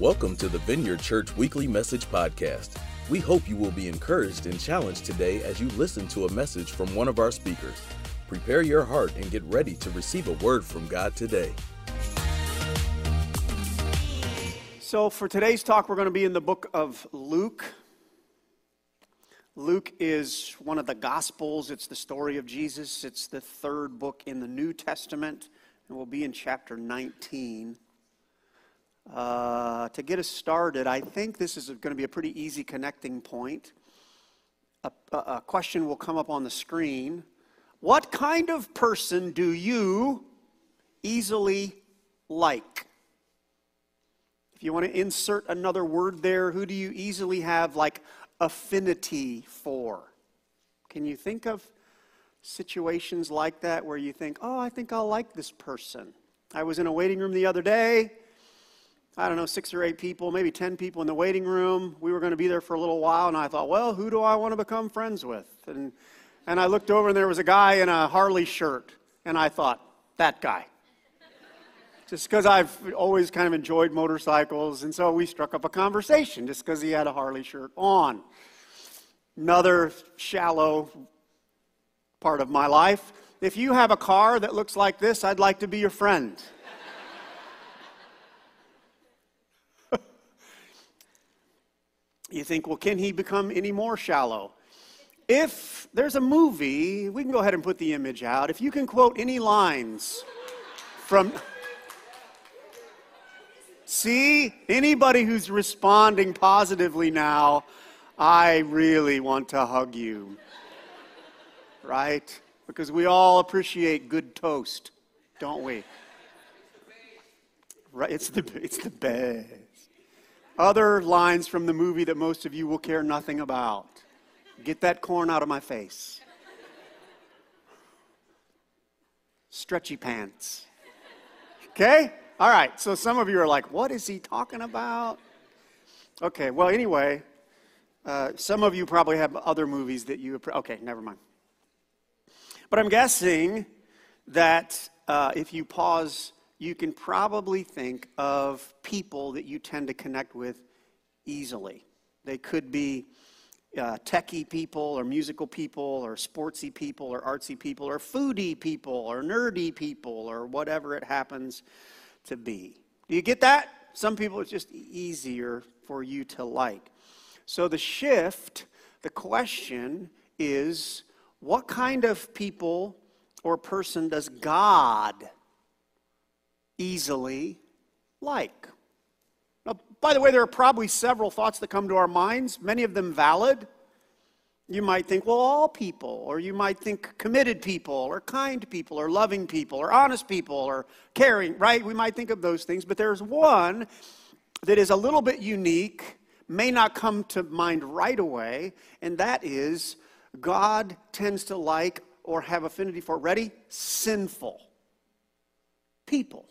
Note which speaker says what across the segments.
Speaker 1: Welcome to the Vineyard Church Weekly Message Podcast. We hope you will be encouraged and challenged today as you listen to a message from one of our speakers. Prepare your heart and get ready to receive a word from God today.
Speaker 2: So, for today's talk, we're going to be in the book of Luke. Luke is one of the Gospels. It's the story of Jesus. It's the third book in the New Testament, and we'll be in chapter 19. Uh, to get us started, I think this is going to be a pretty easy connecting point. A, a, a question will come up on the screen. What kind of person do you easily like? If you want to insert another word there, who do you easily have like affinity for? Can you think of situations like that where you think, oh, I think I'll like this person? I was in a waiting room the other day I don't know, six or eight people, maybe 10 people in the waiting room. We were going to be there for a little while, and I thought, well, who do I want to become friends with? And, and I looked over, and there was a guy in a Harley shirt, and I thought, that guy. just because I've always kind of enjoyed motorcycles, and so we struck up a conversation just because he had a Harley shirt on. Another shallow part of my life. If you have a car that looks like this, I'd like to be your friend. You think, well, can he become any more shallow? If there's a movie, we can go ahead and put the image out. If you can quote any lines from. See, anybody who's responding positively now, I really want to hug you. Right? Because we all appreciate good toast, don't we? Right? It's the, it's the best. Other lines from the movie that most of you will care nothing about. Get that corn out of my face. Stretchy pants. Okay? All right, so some of you are like, what is he talking about? Okay, well, anyway, uh, some of you probably have other movies that you. Okay, never mind. But I'm guessing that uh, if you pause you can probably think of people that you tend to connect with easily. They could be uh, techie people, or musical people, or sportsy people, or artsy people, or foodie people, or nerdy people, or whatever it happens to be. Do you get that? Some people it's just easier for you to like. So the shift, the question is what kind of people or person does God easily like. Now, by the way, there are probably several thoughts that come to our minds, many of them valid. You might think, well, all people, or you might think committed people, or kind people, or loving people, or honest people, or caring, right? We might think of those things, but there's one that is a little bit unique, may not come to mind right away, and that is God tends to like or have affinity for, ready? Sinful people.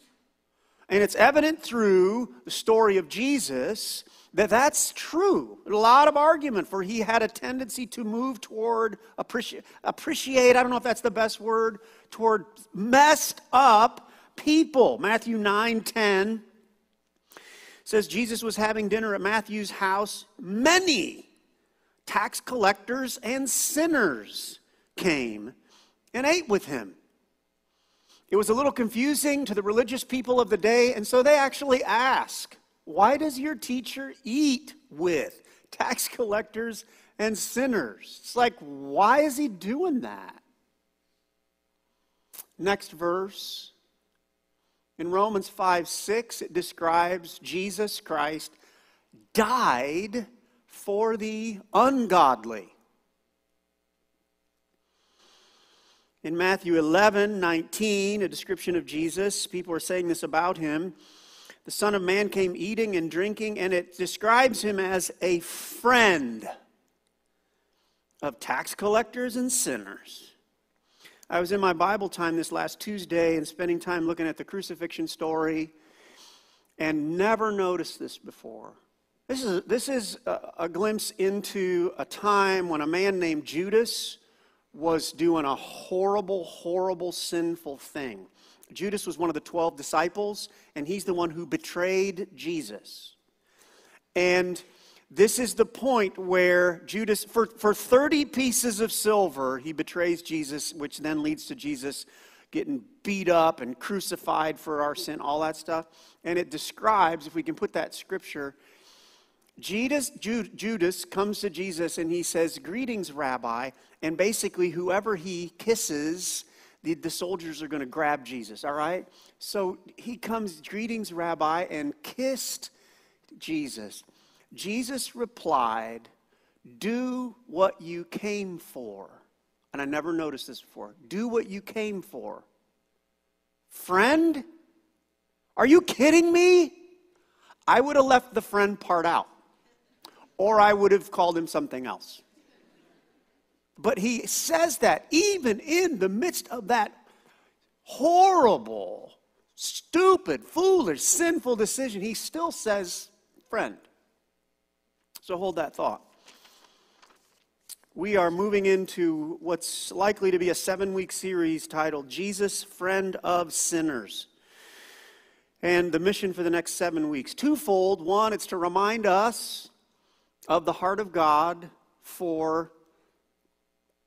Speaker 2: And it's evident through the story of Jesus that that's true. A lot of argument for he had a tendency to move toward appreciate, appreciate, I don't know if that's the best word, toward messed up people. Matthew 9 10 says Jesus was having dinner at Matthew's house. Many tax collectors and sinners came and ate with him. It was a little confusing to the religious people of the day, and so they actually ask, Why does your teacher eat with tax collectors and sinners? It's like, why is he doing that? Next verse. In Romans 5 6, it describes Jesus Christ died for the ungodly. In Matthew 11, 19, a description of Jesus, people are saying this about him. The Son of Man came eating and drinking, and it describes him as a friend of tax collectors and sinners. I was in my Bible time this last Tuesday and spending time looking at the crucifixion story and never noticed this before. This is, this is a, a glimpse into a time when a man named Judas was doing a horrible, horrible, sinful thing. Judas was one of the 12 disciples, and he's the one who betrayed Jesus. And this is the point where Judas, for, for 30 pieces of silver, he betrays Jesus, which then leads to Jesus getting beat up and crucified for our sin, all that stuff. And it describes, if we can put that scripture, Judas, Judas comes to Jesus and he says, Greetings, Rabbi. And basically, whoever he kisses, the, the soldiers are going to grab Jesus, all right? So he comes, Greetings, Rabbi, and kissed Jesus. Jesus replied, Do what you came for. And I never noticed this before. Do what you came for. Friend? Are you kidding me? I would have left the friend part out, or I would have called him something else. But he says that even in the midst of that horrible, stupid, foolish, sinful decision, he still says, friend. So hold that thought. We are moving into what's likely to be a seven week series titled Jesus, Friend of Sinners. And the mission for the next seven weeks twofold. One, it's to remind us of the heart of God for,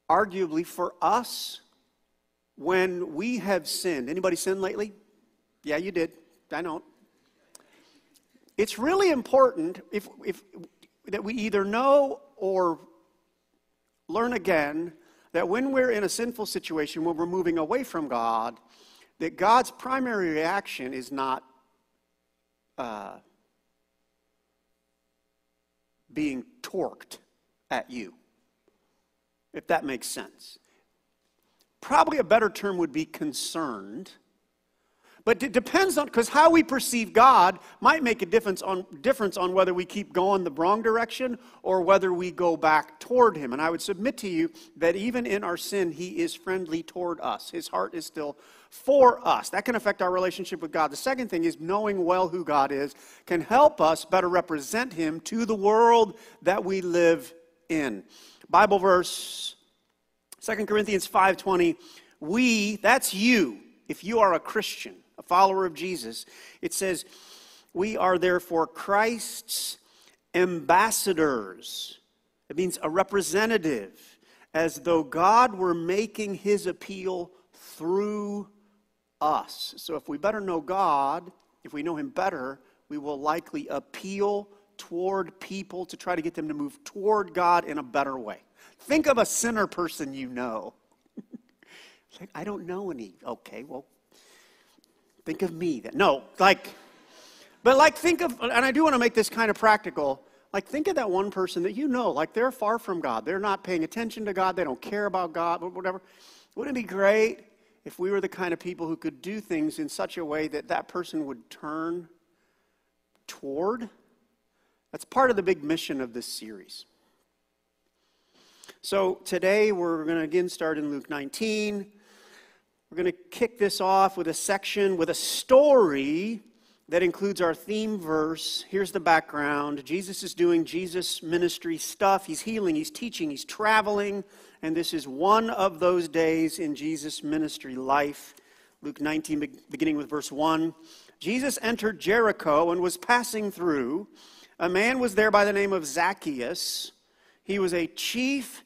Speaker 2: arguably, for us when we have sinned. Anybody sinned lately? Yeah, you did. I know. It's really important if, if that we either know or learn again that when we're in a sinful situation, when we're moving away from God, that God's primary reaction is not uh, being torqued at you, if that makes sense. Probably a better term would be concerned but it depends on, because how we perceive God might make a difference on, difference on whether we keep going the wrong direction or whether we go back toward Him. And I would submit to you that even in our sin, He is friendly toward us. His heart is still for us. That can affect our relationship with God. The second thing is knowing well who God is can help us better represent Him to the world that we live in. Bible verse 2 Corinthians 5:20 we that's you if you are a Christian a follower of Jesus, it says, We are therefore Christ's ambassadors. It means a representative, as though God were making his appeal through us. So if we better know God, if we know him better, we will likely appeal toward people to try to get them to move toward God in a better way. Think of a sinner person you know. like, I don't know any. Okay, well, Think of me. That, no, like, but like think of, and I do want to make this kind of practical. Like, think of that one person that you know, like they're far from God. They're not paying attention to God. They don't care about God, whatever. Wouldn't it be great if we were the kind of people who could do things in such a way that that person would turn toward? That's part of the big mission of this series. So today we're going to again start in Luke 19. We're going to kick this off with a section with a story that includes our theme verse. Here's the background Jesus is doing Jesus ministry stuff. He's healing, he's teaching, he's traveling, and this is one of those days in Jesus' ministry life. Luke 19, beginning with verse 1. Jesus entered Jericho and was passing through. A man was there by the name of Zacchaeus. He was a chief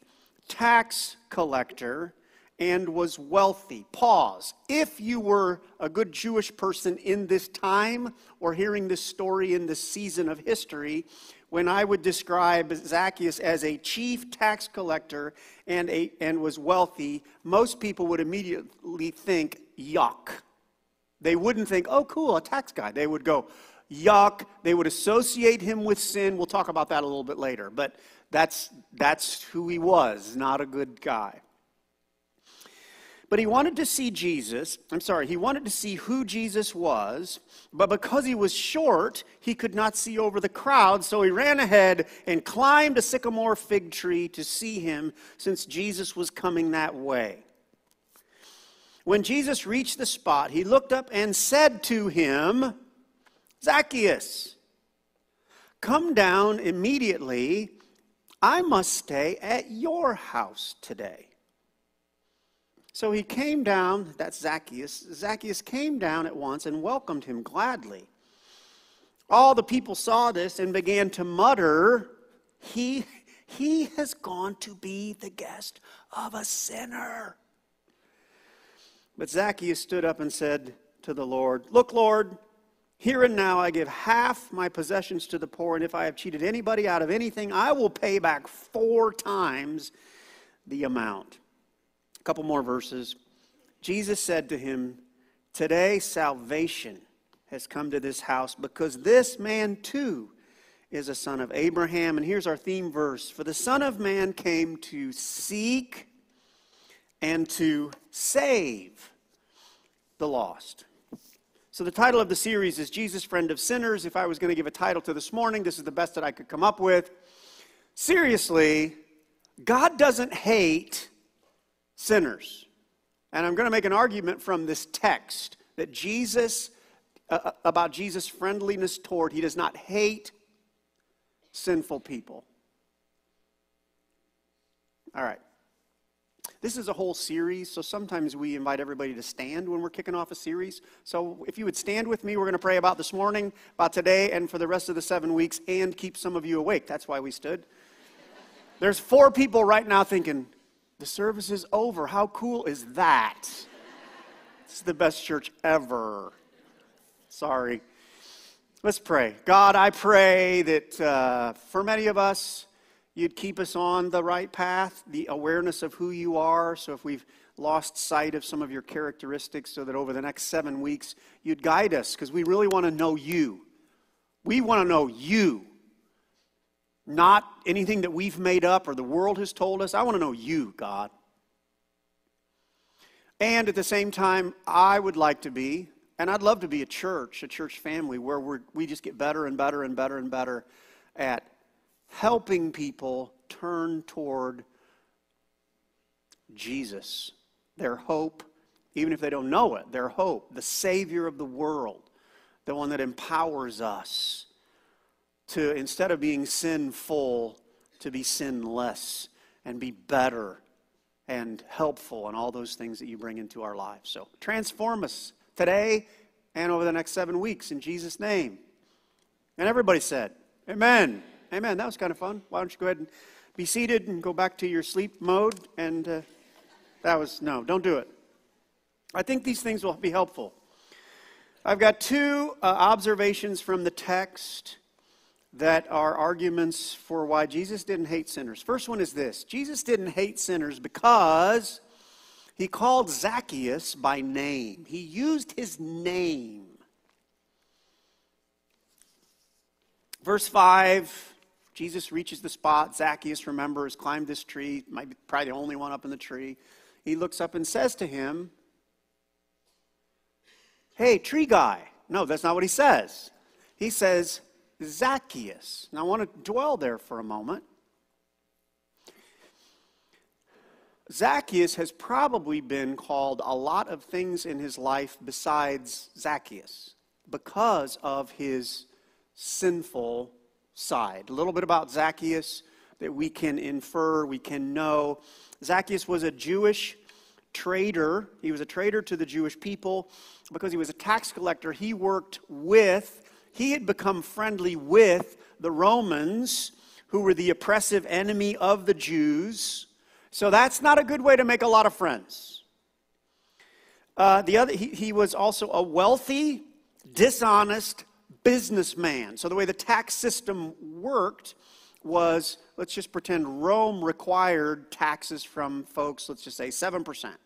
Speaker 2: tax collector and was wealthy. Pause. If you were a good Jewish person in this time or hearing this story in this season of history, when I would describe Zacchaeus as a chief tax collector and, a, and was wealthy, most people would immediately think, yuck. They wouldn't think, oh, cool, a tax guy. They would go, yuck. They would associate him with sin. We'll talk about that a little bit later. But that's, that's who he was, not a good guy. But he wanted to see Jesus. I'm sorry, he wanted to see who Jesus was, but because he was short, he could not see over the crowd, so he ran ahead and climbed a sycamore fig tree to see him, since Jesus was coming that way. When Jesus reached the spot, he looked up and said to him, Zacchaeus, come down immediately. I must stay at your house today. So he came down, that's Zacchaeus. Zacchaeus came down at once and welcomed him gladly. All the people saw this and began to mutter, He, he has gone to be the guest of a sinner. But Zacchaeus stood up and said to the Lord, Look, Lord, here and now I give half my possessions to the poor, and if I have cheated anybody out of anything, I will pay back four times the amount. Couple more verses. Jesus said to him, Today salvation has come to this house because this man too is a son of Abraham. And here's our theme verse For the Son of Man came to seek and to save the lost. So, the title of the series is Jesus, Friend of Sinners. If I was going to give a title to this morning, this is the best that I could come up with. Seriously, God doesn't hate sinners. And I'm going to make an argument from this text that Jesus, uh, uh about Jesus' friendliness toward, he does not hate sinful people. All right. This is a whole series, so sometimes we invite everybody to stand when we're kicking off a series. So if you would stand with me, we're going to pray about this morning, about today, and for the rest of the seven weeks, and keep some of you awake. That's why we stood. There's four people right now thinking, the service is over. How cool is that? This is the best church ever. Sorry. Let's pray. God, I pray that uh, for many of us, you'd keep us on the right path, the awareness of who you are. So if we've lost sight of some of your characteristics, so that over the next seven weeks, you'd guide us, because we really want to know you. We want to know you, not anything that we've made up or the world has told us. I want to know you, God. And at the same time, I would like to be, and I'd love to be a church, a church family, where we we just get better and better and better and better at helping people turn toward Jesus, their hope, even if they don't know it, their hope, the Savior of the world, the one that empowers us to, instead of being sinful, to be sinless and be better and helpful and all those things that you bring into our lives. So transform us today and over the next seven weeks in Jesus' name. And everybody said, Amen. Amen. That was kind of fun. Why don't you go ahead and be seated and go back to your sleep mode? And uh, that was, no, don't do it. I think these things will be helpful. I've got two uh, observations from the text that are arguments for why Jesus didn't hate sinners. First one is this Jesus didn't hate sinners because he called Zacchaeus by name, he used his name. Verse 5 Jesus reaches the spot. Zacchaeus, remember, has climbed this tree, might be probably the only one up in the tree. He looks up and says to him, Hey, tree guy. No, that's not what he says. He says, Zacchaeus. Now, I want to dwell there for a moment. Zacchaeus has probably been called a lot of things in his life besides Zacchaeus because of his sinful side. A little bit about Zacchaeus that we can infer, we can know. Zacchaeus was a Jewish traitor. He was a traitor to the Jewish people because he was a tax collector. He worked with, he had become friendly with the Romans, who were the oppressive enemy of the Jews. So that's not a good way to make a lot of friends. Uh, the other, he, he was also a wealthy, dishonest businessman. So the way the tax system worked was let's just pretend Rome required taxes from folks, let's just say 7%.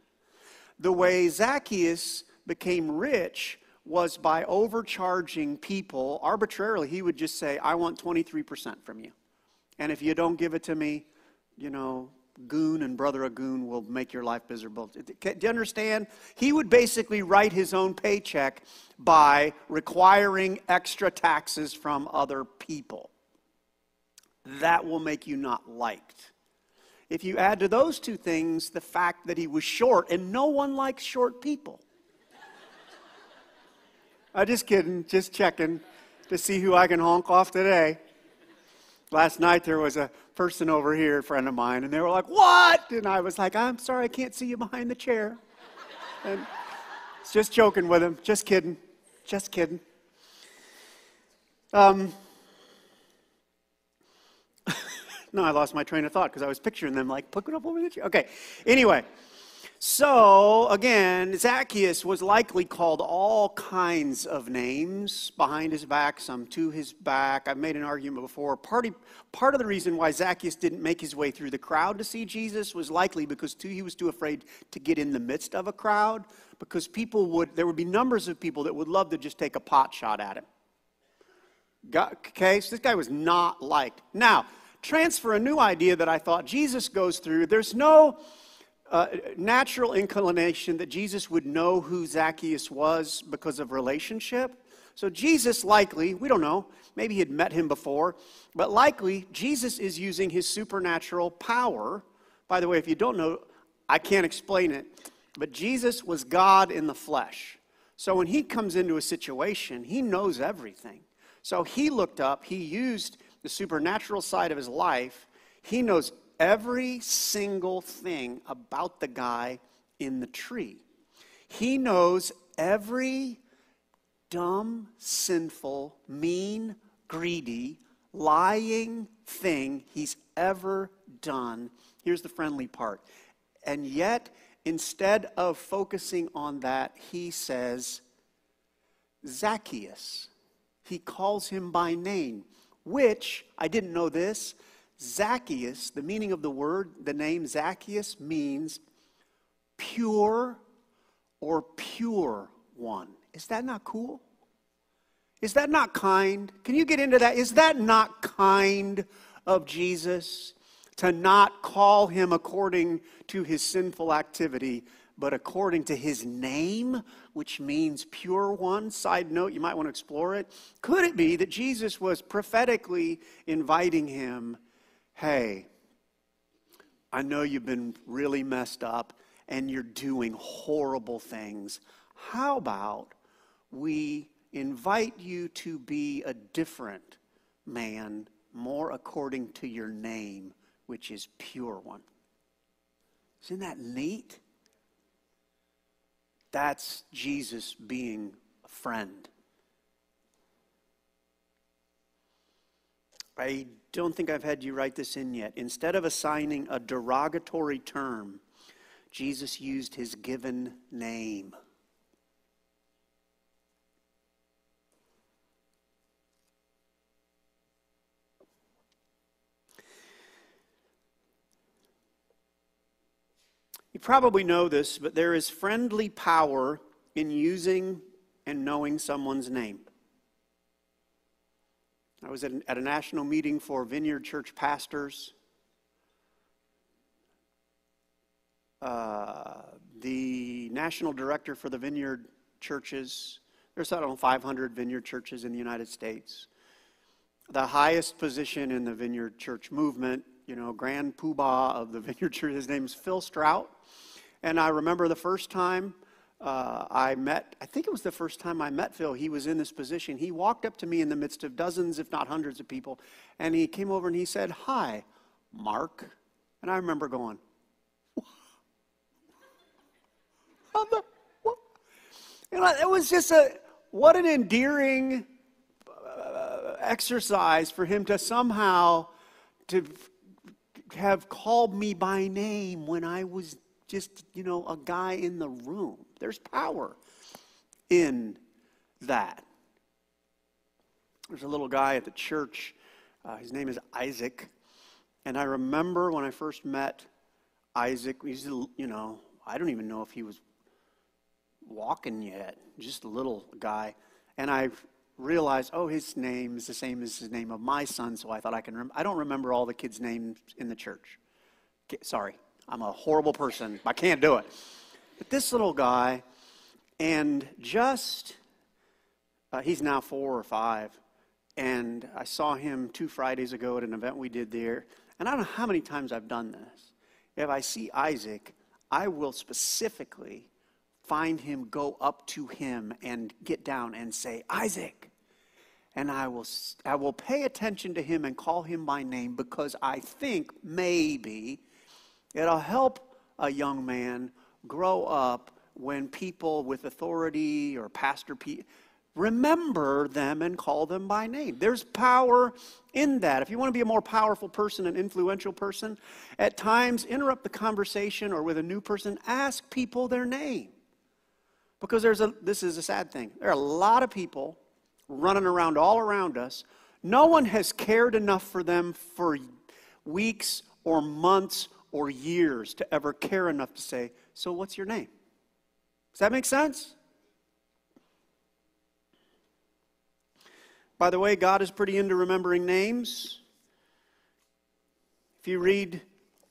Speaker 2: The way Zacchaeus became rich was by overcharging people arbitrarily. He would just say, I want 23% from you. And if you don't give it to me, you know, goon and brother a goon will make your life miserable. Do you understand? He would basically write his own paycheck by requiring extra taxes from other people. That will make you not liked. If you add to those two things the fact that he was short, and no one likes short people. I'm just kidding, just checking to see who I can honk off today. Last night there was a person over here, a friend of mine, and they were like, What? And I was like, I'm sorry, I can't see you behind the chair. And just joking with him, just kidding, just kidding. Um, no, I lost my train of thought because I was picturing them like putting up over the chair. Okay, anyway. So, again, Zacchaeus was likely called all kinds of names behind his back, some to his back. I've made an argument before. Part, part of the reason why Zacchaeus didn't make his way through the crowd to see Jesus was likely because too, he was too afraid to get in the midst of a crowd, because people would, there would be numbers of people that would love to just take a pot shot at him. Okay, so this guy was not liked. Now, transfer a new idea that I thought Jesus goes through. There's no uh, natural inclination that Jesus would know who Zacchaeus was because of relationship. So, Jesus likely, we don't know, maybe he had met him before, but likely Jesus is using his supernatural power. By the way, if you don't know, I can't explain it, but Jesus was God in the flesh. So, when he comes into a situation, he knows everything. So, he looked up, he used the supernatural side of his life. He knows every single thing about the guy in the tree. He knows every dumb, sinful, mean, greedy, lying thing he's ever done. Here's the friendly part. And yet, instead of focusing on that, he says, Zacchaeus. He calls him by name, which, I didn't know this, Zacchaeus, the meaning of the word, the name Zacchaeus means pure or pure one. Is that not cool? Is that not kind? Can you get into that? Is that not kind of Jesus to not call him according to his sinful activity, but according to his name, which means pure one? Side note, you might want to explore it. Could it be that Jesus was prophetically inviting him hey, I know you've been really messed up and you're doing horrible things. How about we invite you to be a different man, more according to your name, which is pure one? Isn't that neat? That's Jesus being a friend. I don't think I've had you write this in yet. Instead of assigning a derogatory term, Jesus used his given name. You probably know this, but there is friendly power in using and knowing someone's name. I was at, an, at a national meeting for Vineyard Church pastors. Uh, the national director for the Vineyard churches, there's, I don't know, 500 Vineyard churches in the United States. The highest position in the Vineyard church movement, you know, grand poobah of the Vineyard church, his name is Phil Strout. And I remember the first time uh, I met, I think it was the first time I met Phil, he was in this position. He walked up to me in the midst of dozens, if not hundreds of people, and he came over and he said, Hi, Mark. And I remember going, what? You know, it was just a, what an endearing uh, exercise for him to somehow to have called me by name when I was just, you know, a guy in the room. There's power in that. There's a little guy at the church. Uh, his name is Isaac. And I remember when I first met Isaac, he's, you know, I don't even know if he was walking yet, just a little guy. And I realized, oh, his name is the same as the name of my son, so I thought I can remember. I don't remember all the kids' names in the church. Sorry. I'm a horrible person. I can't do it. But this little guy, and just, uh, he's now four or five, and I saw him two Fridays ago at an event we did there. And I don't know how many times I've done this. If I see Isaac, I will specifically find him, go up to him, and get down and say, Isaac. And I will, I will pay attention to him and call him by name because I think maybe It'll help a young man grow up when people with authority or pastor pe- remember them and call them by name. There's power in that. If you want to be a more powerful person, an influential person, at times interrupt the conversation or with a new person, ask people their name. Because there's a this is a sad thing. There are a lot of people running around all around us. No one has cared enough for them for weeks or months or years to ever care enough to say, "So what's your name?" Does that make sense? By the way, God is pretty into remembering names. If you read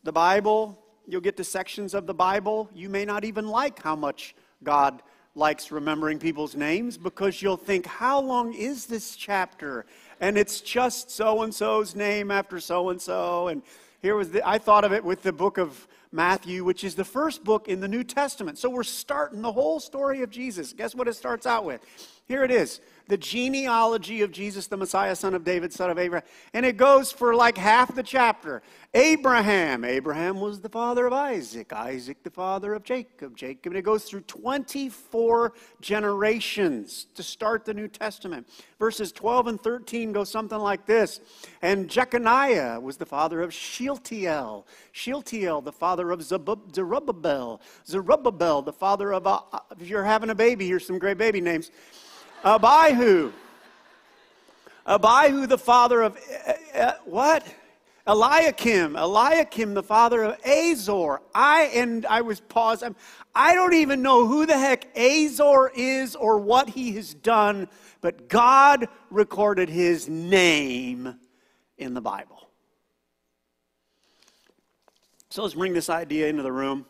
Speaker 2: the Bible, you'll get to sections of the Bible you may not even like how much God likes remembering people's names because you'll think, how long is this chapter? And it's just so and so's name after so and so. And here was the, I thought of it with the book of Matthew, which is the first book in the New Testament. So we're starting the whole story of Jesus. Guess what it starts out with? Here it is the genealogy of Jesus, the Messiah, son of David, son of Abraham. And it goes for like half the chapter. Abraham. Abraham was the father of Isaac. Isaac, the father of Jacob. Jacob. And it goes through 24 generations to start the New Testament. Verses 12 and 13 go something like this. And Jeconiah was the father of Shealtiel. Shealtiel, the father of Zerubbabel. Zerubbabel, the father of, uh, if you're having a baby, here's some great baby names. Abihu. Abihu, the father of uh, uh, what? Eliakim. Eliakim, the father of Azor. I and I was paused. I'm, I don't even know who the heck Azor is or what he has done, but God recorded his name in the Bible. So let's bring this idea into the room.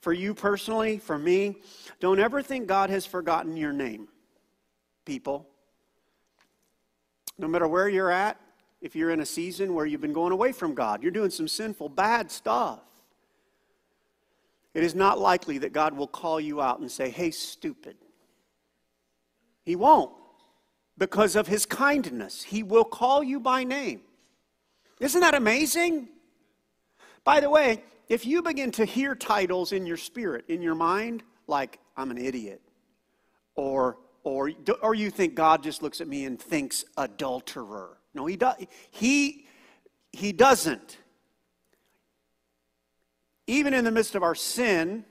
Speaker 2: For you personally, for me, don't ever think God has forgotten your name people. No matter where you're at, if you're in a season where you've been going away from God, you're doing some sinful, bad stuff, it is not likely that God will call you out and say, hey, stupid. He won't because of his kindness. He will call you by name. Isn't that amazing? By the way, if you begin to hear titles in your spirit, in your mind, like, I'm an idiot, or or, or you think God just looks at me and thinks adulterer. No, he, does, he, he doesn't. Even in the midst of our sin,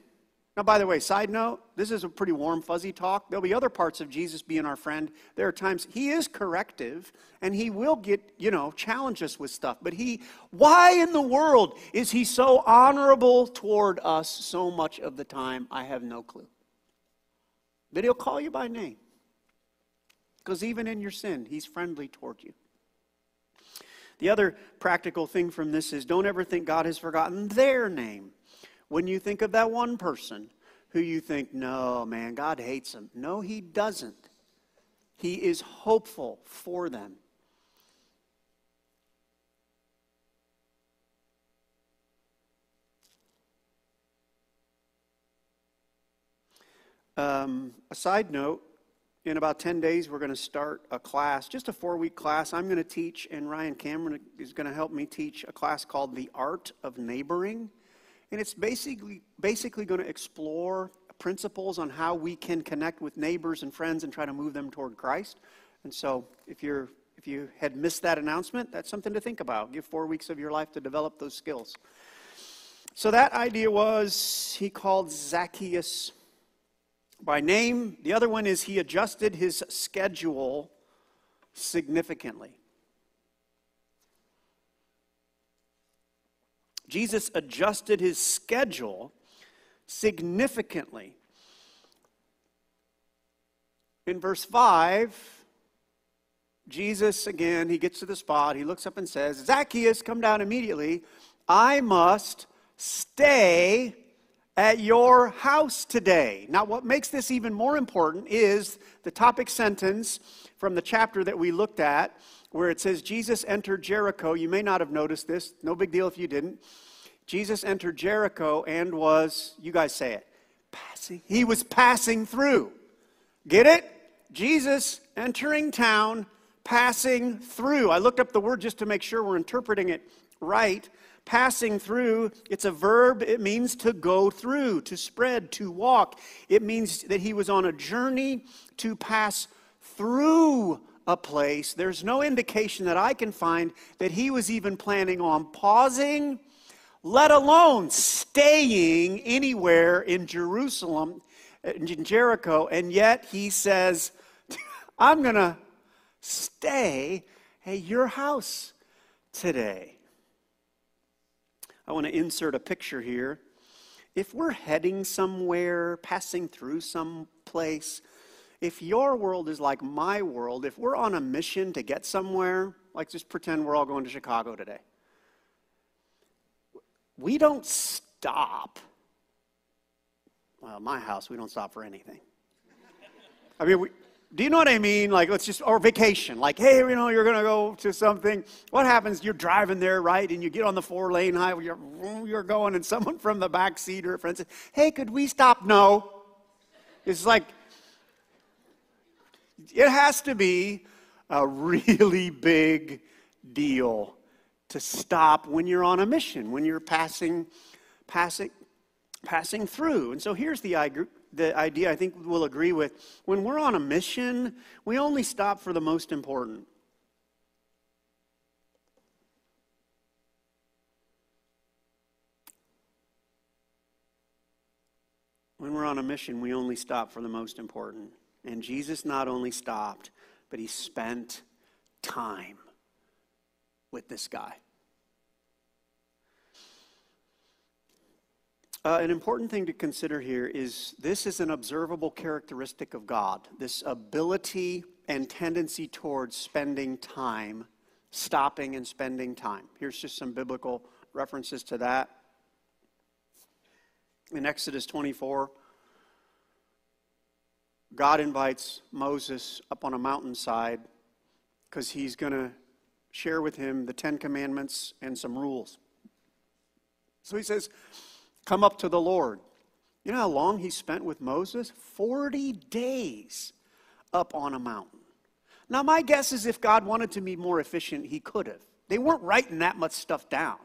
Speaker 2: now, by the way, side note, this is a pretty warm, fuzzy talk. There'll be other parts of Jesus being our friend. There are times he is corrective and he will get, you know, challenge us with stuff. But he, why in the world is he so honorable toward us so much of the time? I have no clue. But he'll call you by name. Because even in your sin, he's friendly toward you. The other practical thing from this is don't ever think God has forgotten their name. When you think of that one person who you think, no, man, God hates them. No, he doesn't. He is hopeful for them. Um, a side note in about 10 days, we're going to start a class, just a four week class. I'm going to teach, and Ryan Cameron is going to help me teach a class called The Art of Neighboring. And it's basically, basically going to explore principles on how we can connect with neighbors and friends and try to move them toward Christ. And so, if, you're, if you had missed that announcement, that's something to think about. Give four weeks of your life to develop those skills. So, that idea was he called Zacchaeus by name. The other one is he adjusted his schedule significantly. Jesus adjusted his schedule significantly. In verse 5, Jesus, again, he gets to the spot. He looks up and says, Zacchaeus, come down immediately. I must stay at your house today. Now, what makes this even more important is the topic sentence from the chapter that we looked at, where it says, Jesus entered Jericho. You may not have noticed this, no big deal if you didn't. Jesus entered Jericho and was, you guys say it, passing. He was passing through. Get it? Jesus entering town, passing through. I looked up the word just to make sure we're interpreting it right passing through, it's a verb. It means to go through, to spread, to walk. It means that he was on a journey to pass through a place. There's no indication that I can find that he was even planning on pausing, let alone staying anywhere in Jerusalem, in Jericho. And yet he says, I'm going to stay at your house today. I want to insert a picture here. If we're heading somewhere, passing through some place, if your world is like my world, if we're on a mission to get somewhere, like just pretend we're all going to Chicago today, we don't stop. Well, my house, we don't stop for anything. I mean, we, do you know what I mean? Like, let's just, or vacation. Like, hey, you know, you're going to go to something. What happens? You're driving there, right? And you get on the four lane highway, you're, you're going, and someone from the back seat or a friend says, hey, could we stop? No. It's like, it has to be a really big deal to stop when you're on a mission, when you're passing, passing, passing through. And so here's the the idea I think we'll agree with. When we're on a mission, we only stop for the most important. When we're on a mission, we only stop for the most important. And Jesus not only stopped, but he spent time with this guy. Uh, an important thing to consider here is this is an observable characteristic of God this ability and tendency towards spending time, stopping and spending time. Here's just some biblical references to that. In Exodus 24, God invites Moses up on a mountainside because he's going to share with him the Ten Commandments and some rules. So he says, Come up to the Lord. You know how long he spent with Moses? 40 days up on a mountain. Now, my guess is if God wanted to be more efficient, he could have. They weren't writing that much stuff down.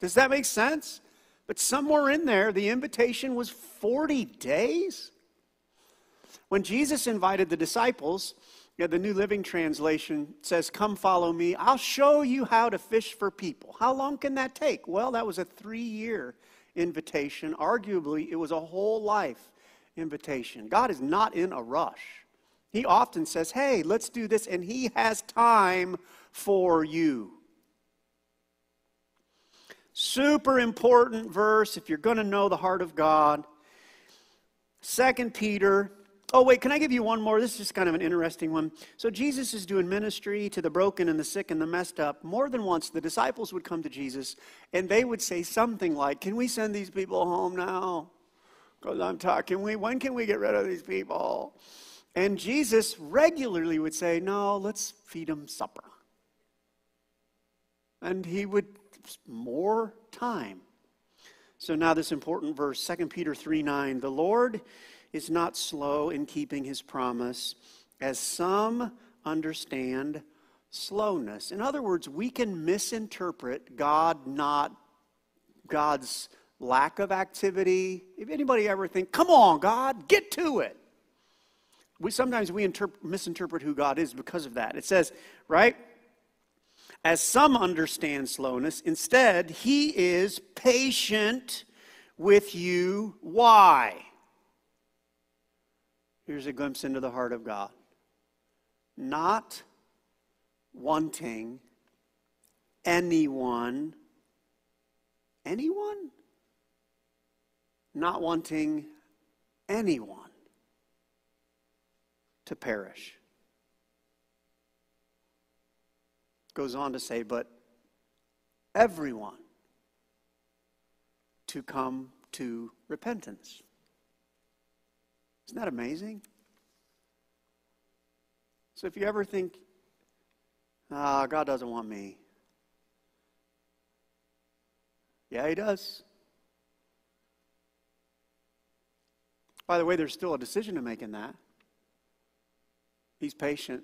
Speaker 2: Does that make sense? But somewhere in there, the invitation was 40 days. When Jesus invited the disciples, yeah, the New Living Translation says, Come follow me. I'll show you how to fish for people. How long can that take? Well, that was a three year invitation. Arguably, it was a whole life invitation. God is not in a rush. He often says, Hey, let's do this, and He has time for you. Super important verse if you're going to know the heart of God. Second Peter Oh, wait, can I give you one more? This is just kind of an interesting one. So, Jesus is doing ministry to the broken and the sick and the messed up. More than once, the disciples would come to Jesus and they would say something like, Can we send these people home now? Because I'm talking, we, when can we get rid of these people? And Jesus regularly would say, No, let's feed them supper. And he would, more time. So, now this important verse, 2 Peter 3 9, the Lord is not slow in keeping his promise, as some understand slowness. In other words, we can misinterpret God not God's lack of activity. If anybody ever think, "Come on, God, get to it." We sometimes we interp- misinterpret who God is because of that. It says, right? As some understand slowness, instead, he is patient with you. Why? Here's a glimpse into the heart of God. Not wanting anyone, anyone? Not wanting anyone to perish. Goes on to say, but everyone to come to repentance. Isn't that amazing? So if you ever think, ah, oh, God doesn't want me. Yeah, He does. By the way, there's still a decision to make in that. He's patient,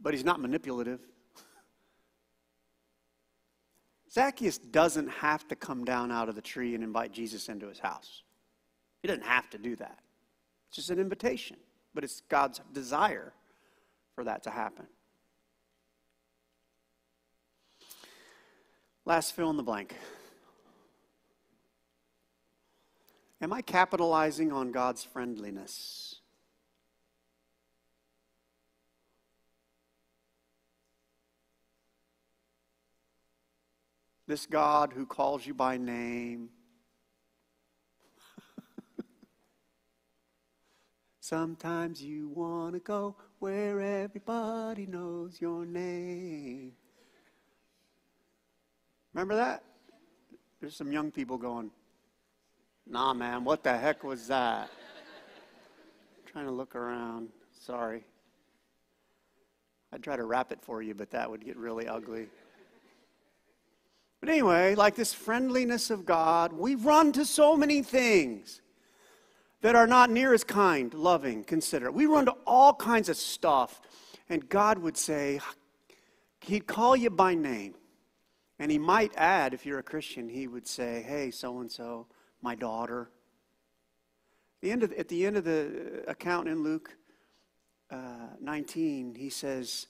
Speaker 2: but he's not manipulative. Zacchaeus doesn't have to come down out of the tree and invite Jesus into his house. He doesn't have to do that. It's just an invitation, but it's God's desire for that to happen. Last fill in the blank. Am I capitalizing on God's friendliness? This God who calls you by name. Sometimes you want to go where everybody knows your name. Remember that? There's some young people going, Nah, man, what the heck was that? trying to look around. Sorry. I'd try to wrap it for you, but that would get really ugly. But anyway, like this friendliness of God, we run to so many things that are not near as kind, loving, considerate. We run to all kinds of stuff, and God would say, He'd call you by name. And He might add, if you're a Christian, He would say, Hey, so and so, my daughter. The end of, at the end of the account in Luke uh, 19, he says,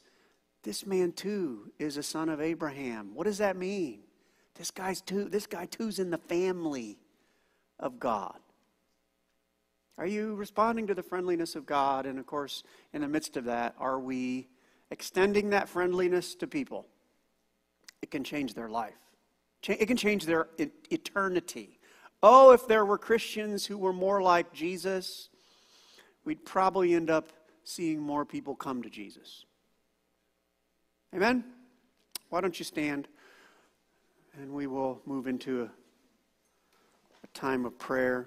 Speaker 2: This man too is a son of Abraham. What does that mean? This guy's too, this guy too's in the family of God. Are you responding to the friendliness of God? And of course, in the midst of that, are we extending that friendliness to people? It can change their life. It can change their eternity. Oh, if there were Christians who were more like Jesus, we'd probably end up seeing more people come to Jesus. Amen? Why don't you stand and we will move into a, a time of prayer.